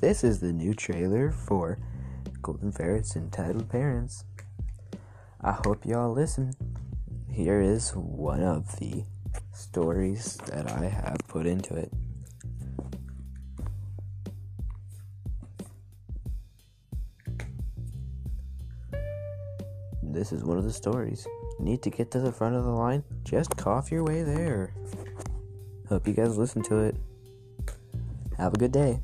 This is the new trailer for Golden Ferrets Entitled Parents. I hope y'all listen. Here is one of the stories that I have put into it. This is one of the stories. Need to get to the front of the line? Just cough your way there. Hope you guys listen to it. Have a good day.